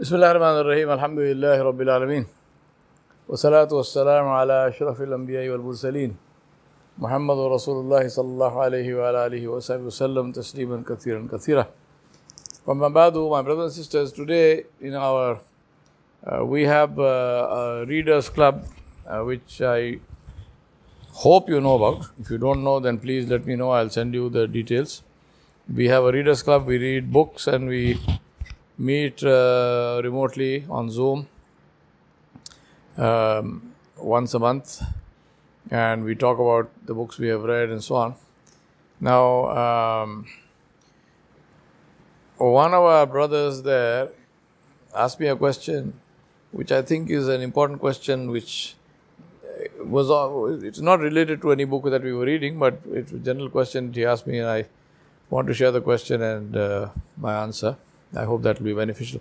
بسم الله الرحمن الرحيم الحمد لله رب العالمين والصلاة والسلام على أشرف الأنبياء والمرسلين محمد رسول الله صلى الله عليه وعلى آله وصحبه وسلم تسليما كثيرا كثيرا From Mabadu, my brothers and sisters, today in our uh, we have uh, a readers club uh, which I hope you know about. If you don't know, then please let me know. I'll send you the details. We have a readers club. We read books and we meet uh, remotely on Zoom um, once a month, and we talk about the books we have read and so on. Now, um, one of our brothers there asked me a question, which I think is an important question, which uh, was it's not related to any book that we were reading, but it's a general question he asked me, and I want to share the question and uh, my answer. I hope that will be beneficial.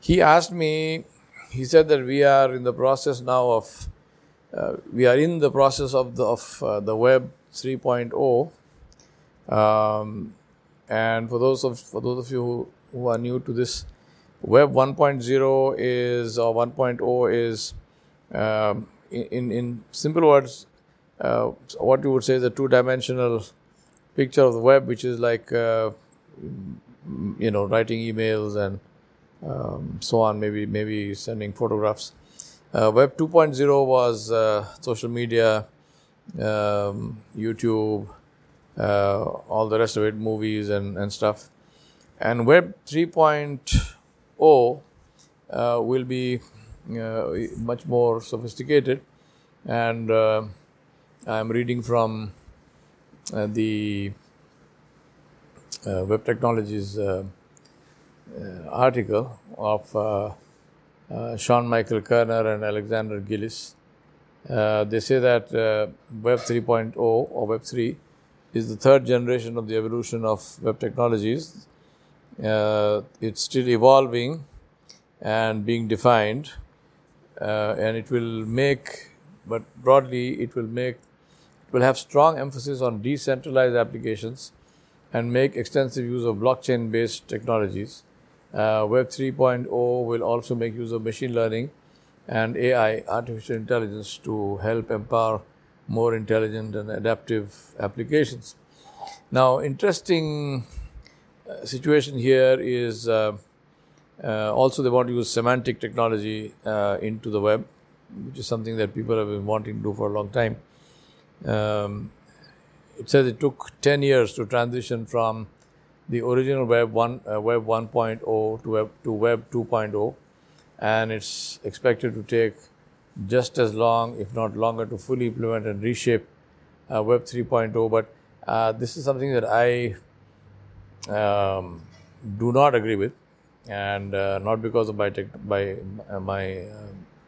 He asked me, he said that we are in the process now of, uh, we are in the process of the, of, uh, the web 3.0. Um, and for those of for those of you who, who are new to this, Web 1.0 is or 1.0 is um, in in simple words, uh, what you would say is a two-dimensional picture of the web, which is like uh, you know writing emails and um, so on. Maybe maybe sending photographs. Uh, web 2.0 was uh, social media, um, YouTube uh, all the rest of it, movies and, and stuff. And Web 3.0 uh, will be uh, much more sophisticated. And uh, I'm reading from the Uh, web Technologies uh, uh, article of Sean Michael Kerner and Alexander Gillis. they say that Web 3.0 or Web 3 is the third generation of the evolution of web technologies. Uh, it's still evolving and being defined, uh, and it will make, but broadly, it will make, it will have strong emphasis on decentralized applications and make extensive use of blockchain based technologies. Uh, web 3.0 will also make use of machine learning and AI, artificial intelligence, to help empower more intelligent and adaptive applications. Now, interesting uh, situation here is uh, uh, also they want to use semantic technology uh, into the web, which is something that people have been wanting to do for a long time. Um, it says it took 10 years to transition from the original web 1 uh, web 1.0 to web to web 2.0 and it's expected to take just as long, if not longer, to fully implement and reshape uh, Web 3.0. But uh, this is something that I um, do not agree with, and uh, not because of my tech, by uh, my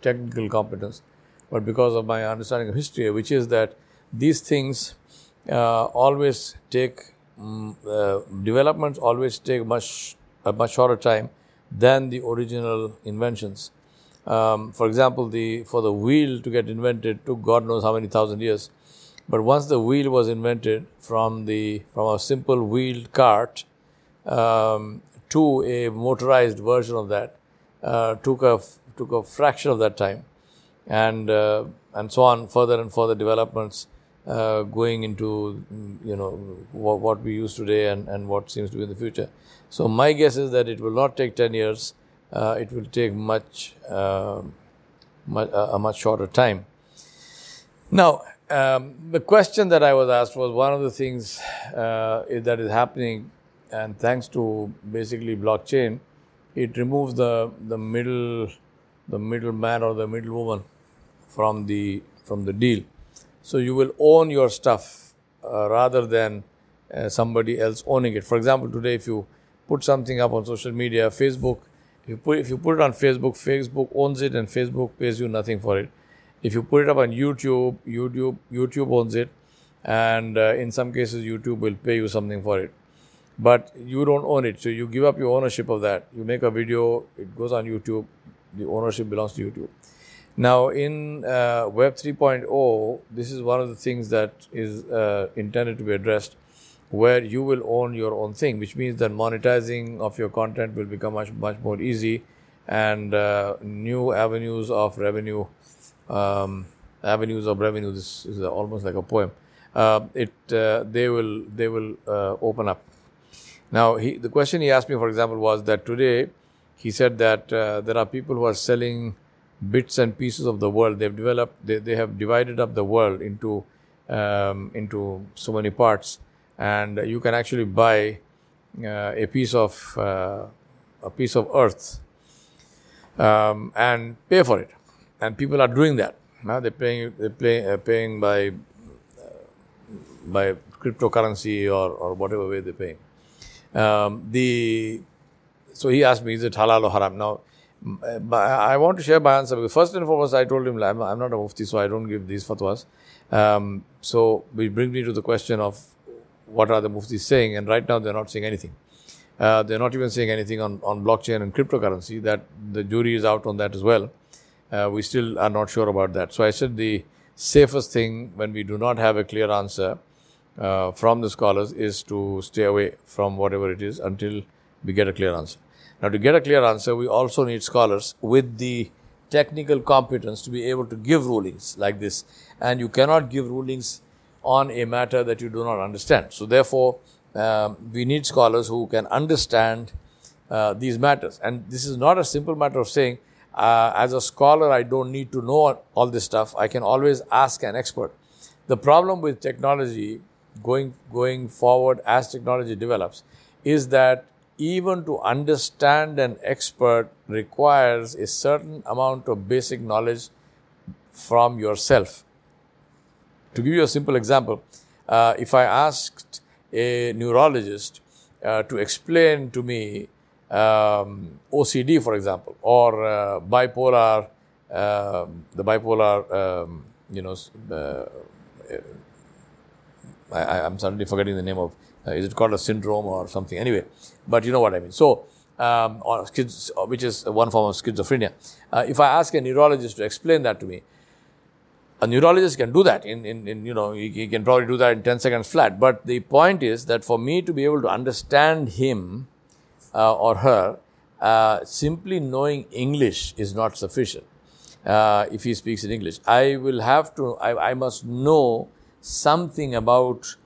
technical competence, but because of my understanding of history, which is that these things always take um, developments always take much a much shorter time than the original inventions. Um, for example, the for the wheel to get invented took God knows how many thousand years. But once the wheel was invented from the from a simple wheeled cart um, to a motorized version of that, uh, took a took a fraction of that time, and uh, and so on further and further developments uh, going into you know what, what we use today and, and what seems to be in the future. So my guess is that it will not take ten years uh, it will take much, uh, much a much shorter time. Now, um, the question that I was asked was one of the things uh, that is happening, and thanks to basically blockchain, it removes the the middle the middleman or the middlewoman from the from the deal. So you will own your stuff uh, rather than uh, somebody else owning it. For example, today if you put something up on social media, Facebook if you put if you put it on Facebook, Facebook owns it and Facebook pays you nothing for it. If you put it up on YouTube, YouTube YouTube owns it, and uh, in some cases YouTube will pay you something for it. But you don't own it, so you give up your ownership of that. You make a video, it goes on YouTube, the ownership belongs to YouTube. Now, in uh, Web 3.0, this is one of the things that is uh, intended to be addressed where you will own your own thing, which means that monetizing of your content will become much much more easy, and uh, new avenues of revenue, um, avenues of revenue. This is almost like a poem. Uh, it uh, they will they will uh, open up. Now he, the question he asked me, for example, was that today he said that there are people who are selling bits and pieces of the world. They've developed they, they have divided up the world into um, into so many parts, and you can actually buy uh, a piece of uh, a piece of earth um, and pay for it. And people are doing that. Now they're paying they're pay, uh, paying by by cryptocurrency or, or whatever way they're paying. Um, the so he asked me, is it halal or haram? Now, I want to share my answer because first and foremost, I told him I'm, I'm not a mufti, so I don't give these fatwas. Um, so, we bring me to the question of what are the muftis saying, and right now they're not saying anything. Uh, they're not even saying anything on, on blockchain and cryptocurrency. That the jury is out on that as well. Uh, we still are not sure about that. So I said the safest thing when we do not have a clear answer uh, from the scholars is to stay away from whatever it is until we get a clear answer. Now, to get a clear answer, we also need scholars with the technical competence to be able to give rulings like this. And you cannot give rulings on a matter that you do not understand. So, therefore, um, we need scholars who can understand uh, these matters. And this is not a simple matter of saying, uh, as a scholar, I don't need to know all this stuff. I can always ask an expert. The problem with technology going going forward as technology develops is that even to understand an expert requires a certain amount of basic knowledge from yourself. To give you a simple example, uh, if I asked a neurologist uh, to explain to me um, OCD, for example, or uh, bipolar, uh, the bipolar, um, you know, uh, I, am suddenly forgetting the name of, uh, is it called a syndrome or something? Anyway, but you know what I mean. So, um, or schiz- which is one form of schizophrenia. Uh, if I ask a neurologist to explain that to me, a neurologist can do that in, in, in you know, he, he, can probably do that in 10 seconds flat. But the point is that for me to be able to understand him uh, or her, uh, simply knowing English is not sufficient. Uh, if he speaks in English, I will have to, I, I must know something about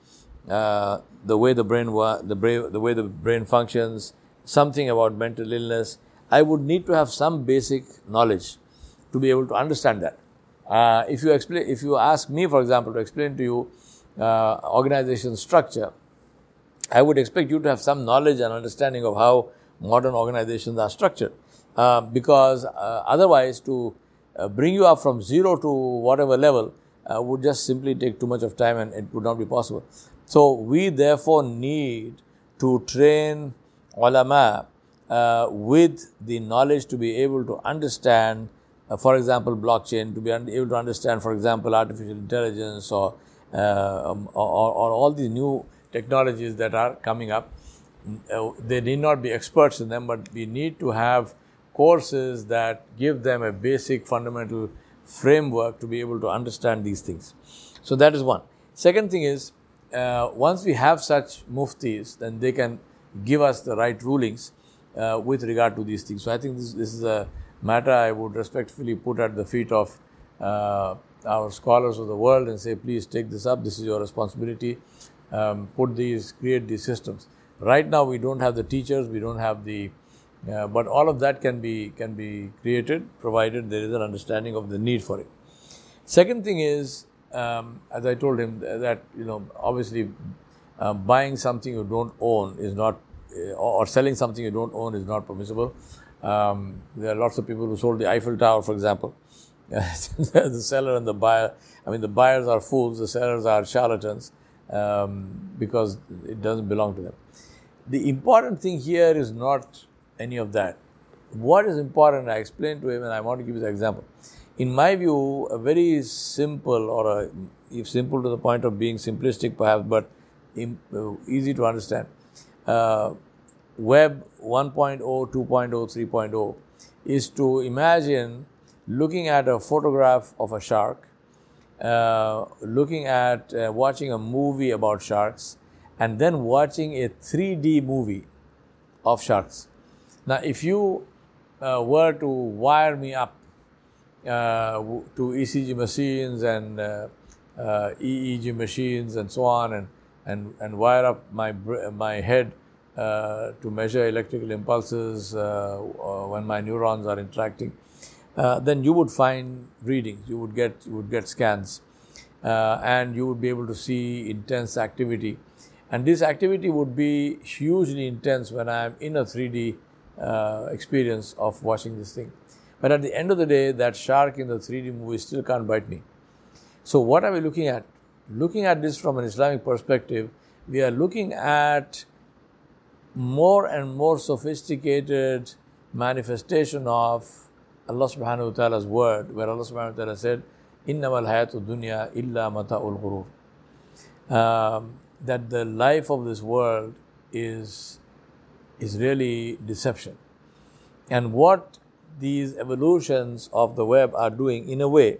uh, the way the brain wa- the brain the way the brain functions, something about mental illness. I would need to have some basic knowledge to be able to understand that. Uh, if you explain, if you ask me, for example, to explain to you uh, organization structure, I would expect you to have some knowledge and understanding of how modern organizations are structured. Uh, because uh, otherwise, to uh, bring you up from zero to whatever level, uh, would just simply take too much of time and it would not be possible. So we therefore need to train ulama uh, with the knowledge to be able to understand, uh, for example, blockchain, to be able to understand, for example, artificial intelligence or, uh, um, or, or, all these new technologies that are coming up. Uh, they need not be experts in them, but we need to have courses that give them a basic fundamental framework to be able to understand these things. So that is one. Second thing is, uh, once we have such muftis, then they can give us the right rulings uh, with regard to these things. So I think this, this, is a matter I would respectfully put at the feet of uh, our scholars of the world and say, please take this up. This is your responsibility. Um, put these, create these systems. Right now, we don't have the teachers, we don't have the uh, but all of that can be can be created provided there is an understanding of the need for it. Second thing is, um, as I told him, that you know obviously uh, buying something you don't own is not, uh, or selling something you don't own is not permissible. Um, there are lots of people who sold the Eiffel Tower, for example. the seller and the buyer, I mean, the buyers are fools, the sellers are charlatans um, because it doesn't belong to them. The important thing here is not any of that. What is important, I explained to him, and I want to give you the example. In my view, a very simple, or a, if simple to the point of being simplistic perhaps, but uh, easy to understand, uh, Web 1.0, 2.0, 3.0 is to imagine looking at a photograph of a shark, uh, looking at uh, watching a movie about sharks, and then watching a 3D movie of sharks. Now, if you uh, were to wire me up to ECG machines and uh, uh, EEG machines and so on, and, and, and wire up my, my head uh, to measure electrical impulses uh, when my neurons are interacting, then you would find readings, you would get, you would get scans, and you would be able to see intense activity. And this activity would be hugely intense when I am in a 3D uh, experience of watching this thing. But at the end of the day, that shark in the 3D movie still can't bite me. So, what are we looking at? Looking at this from an Islamic perspective, we are looking at more and more sophisticated manifestation of Allah subhanahu wa ta'ala's word, where Allah subhanahu wa ta'ala said, Innamal hayatu dunya illa mata'ul ghurur. Um, that the life of this world is, is really deception. And what these evolutions of the web are doing, in a way,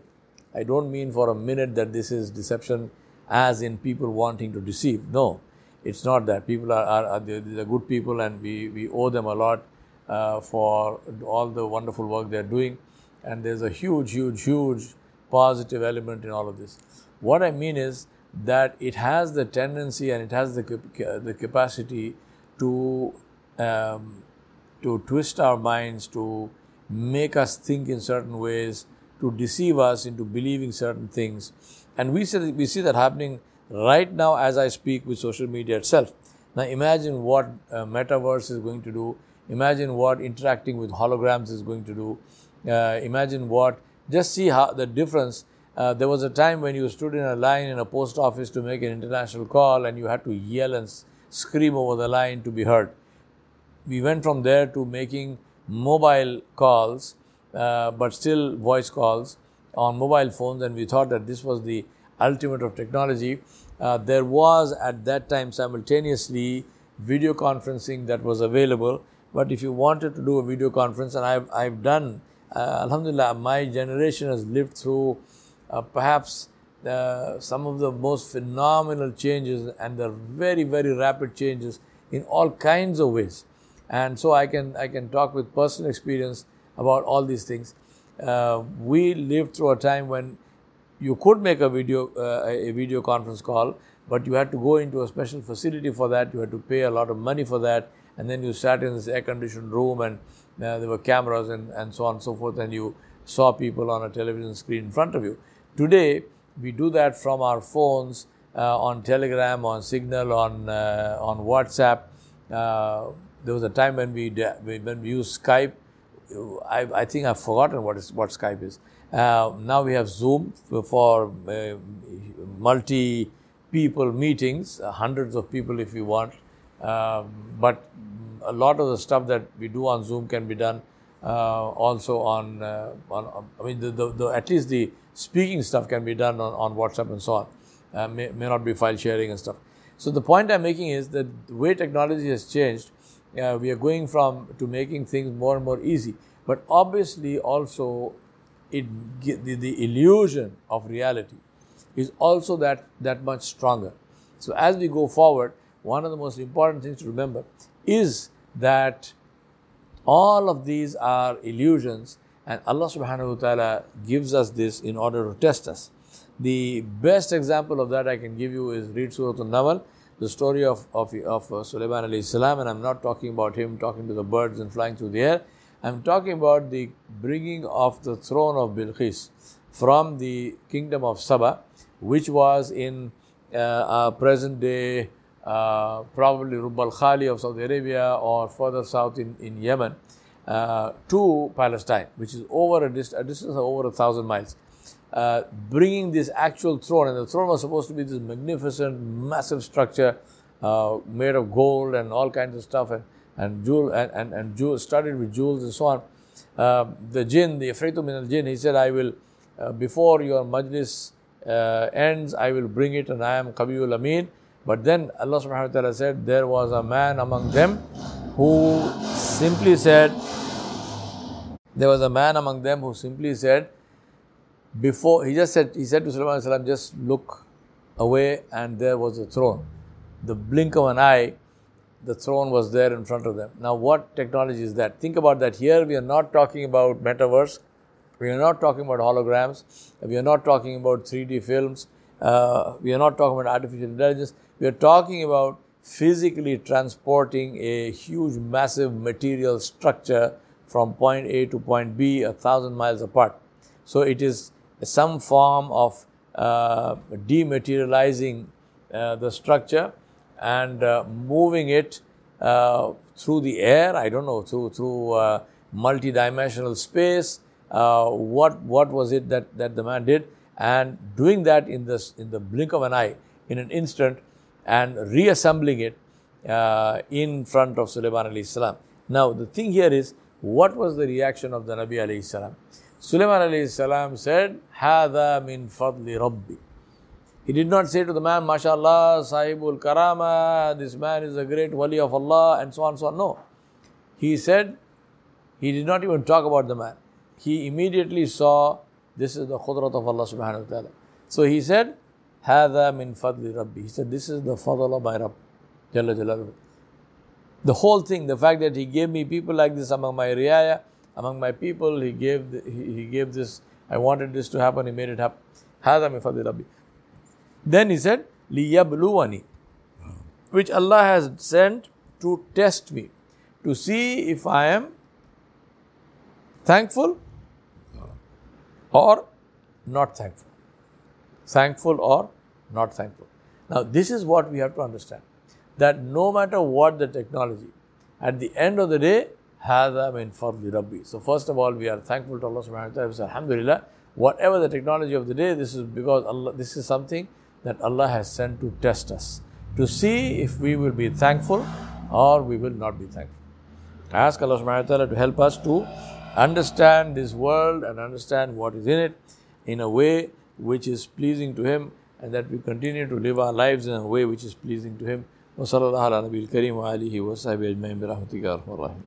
I don't mean for a minute that this is deception as in people wanting to deceive. No, it's not that. People are, are, are they're, they're good people and we, we owe them a lot uh, for all the wonderful work they're doing. And there's a huge, huge, huge positive element in all of this. What I mean is that it has the tendency and it has the, the capacity to, um, to twist our minds, to make us think in certain ways, to deceive us into believing certain things. And we see, we see that happening right now as I speak with social media itself. Now imagine what uh, metaverse is going to do. Imagine what interacting with holograms is going to do. Uh, imagine what, just see how the difference. Uh, there was a time when you stood in a line in a post office to make an international call and you had to yell and scream over the line to be heard. We went from there to making mobile calls uh, but still voice calls on mobile phones, and we thought that this was the ultimate of technology. Uh, there was at that time simultaneously video conferencing that was available, but if you wanted to do a video conference, and I've, I've done, uh, Alhamdulillah, my generation has lived through uh, perhaps uh, some of the most phenomenal changes and the very, very rapid changes in all kinds of ways. And so I can, I can talk with personal experience about all these things. Uh, we lived through a time when you could make a video uh, a video conference call, but you had to go into a special facility for that. You had to pay a lot of money for that, and then you sat in this air-conditioned room, and uh, there were cameras and, and so on and so forth, and you saw people on a television screen in front of you. Today, we do that from our phones, uh, on Telegram, on Signal, on uh, on WhatsApp. Uh, there was a time when we when we used Skype I, I think I've forgotten what is what Skype is. Uh, now we have Zoom for uh, multi people meetings, uh, hundreds of people if you want. Um, but a lot of the stuff that we do on Zoom can be done uh, also on, uh, on, I mean, the, the, the, at least the speaking stuff can be done on, on WhatsApp and so on. Uh, may, may not be file sharing and stuff. So the point I'm making is that the way technology has changed, uh, we are going from to making things more and more easy. But obviously also it the, the illusion of reality is also that that much stronger. So as we go forward one of the most important things to remember is that all of these are illusions and Allah subhanahu wa ta'ala gives us this in order to test us. The best example of that I can give you is read Surah Al-Naml the story of, of, of uh, Sulaiman alayhi salam, and I'm not talking about him talking to the birds and flying through the air. I'm talking about the bringing of the throne of Bilqis from the kingdom of Saba, which was in uh, present day, uh, probably Rub al Khali of Saudi Arabia or further south in, in Yemen, uh, to Palestine, which is over a, dist- a distance of over a thousand miles. Uh, bringing this actual throne, and the throne was supposed to be this magnificent, massive structure uh, made of gold and all kinds of stuff, and and jewel and and, and jewel, studded with jewels and so on. Uh, the jinn, the Afritu min al jinn, he said, I will, uh, before your majlis uh, ends, I will bring it, and I am Qabiul Amin. But then Allah subhanahu wa ta'ala said, there was a man among them who simply said, there was a man among them who simply said, before he just said he said to Sulaiman salam, just look away and there was a throne. The blink of an eye, the throne was there in front of them. Now, what technology is that? Think about that. Here, we are not talking about metaverse, we are not talking about holograms, we are not talking about 3D films, uh, we are not talking about artificial intelligence. We are talking about physically transporting a huge, massive material structure from point A to point B a thousand miles apart. So, it is some form of uh, dematerializing uh, the structure and uh, moving it uh, through the air, I don't know, through, through uh, multi-dimensional space. Uh, what, what was it that, that the man did? And doing that in, this, in the blink of an eye, in an instant, and reassembling it uh, in front of Sulaiman alayhi salam. Now, the thing here is, what was the reaction of the Nabi alayhi salam? Sulaiman salam said, Hada min fadli rabbi. He did not say to the man, MashaAllah, Sahibul Karama, this man is a great wali of Allah, and so on and so on. No. He said, he did not even talk about the man. He immediately saw this is the khudrat of Allah subhanahu wa ta'ala. So he said, Hada min fadli rabbi. He said, This is the fadl of my Rabb. Jalla Jalaluhu. The whole thing, the fact that he gave me people like this among my riyaya, among my people, he gave, the, he, he gave this, I wanted this to happen, he made it happen. هذا min fadli Rabbi. Then he said, لِيَبْلُوَنِي Which Allah has sent to test me, to see if I am thankful or not thankful. Thankful or not thankful. Now, this is what we have to understand that no matter what the technology, at the end of the day, هذا من فضل ربي. So, first of all, we are thankful to Allah subhanahu wa ta'ala. Alhamdulillah, whatever the technology of the day, this is because Allah, this is something that Allah has sent to test us, to see if we will be thankful or we will not be thankful. I ask Allah subhanahu wa ta'ala to help us to understand this world and understand what is in it in a way which is pleasing to Him and that we continue to live our lives in a way which is pleasing to Him. وصلى الله على نبي الكريم وآله وصحبه أجمعين برحمتك يا أرحم الراحمين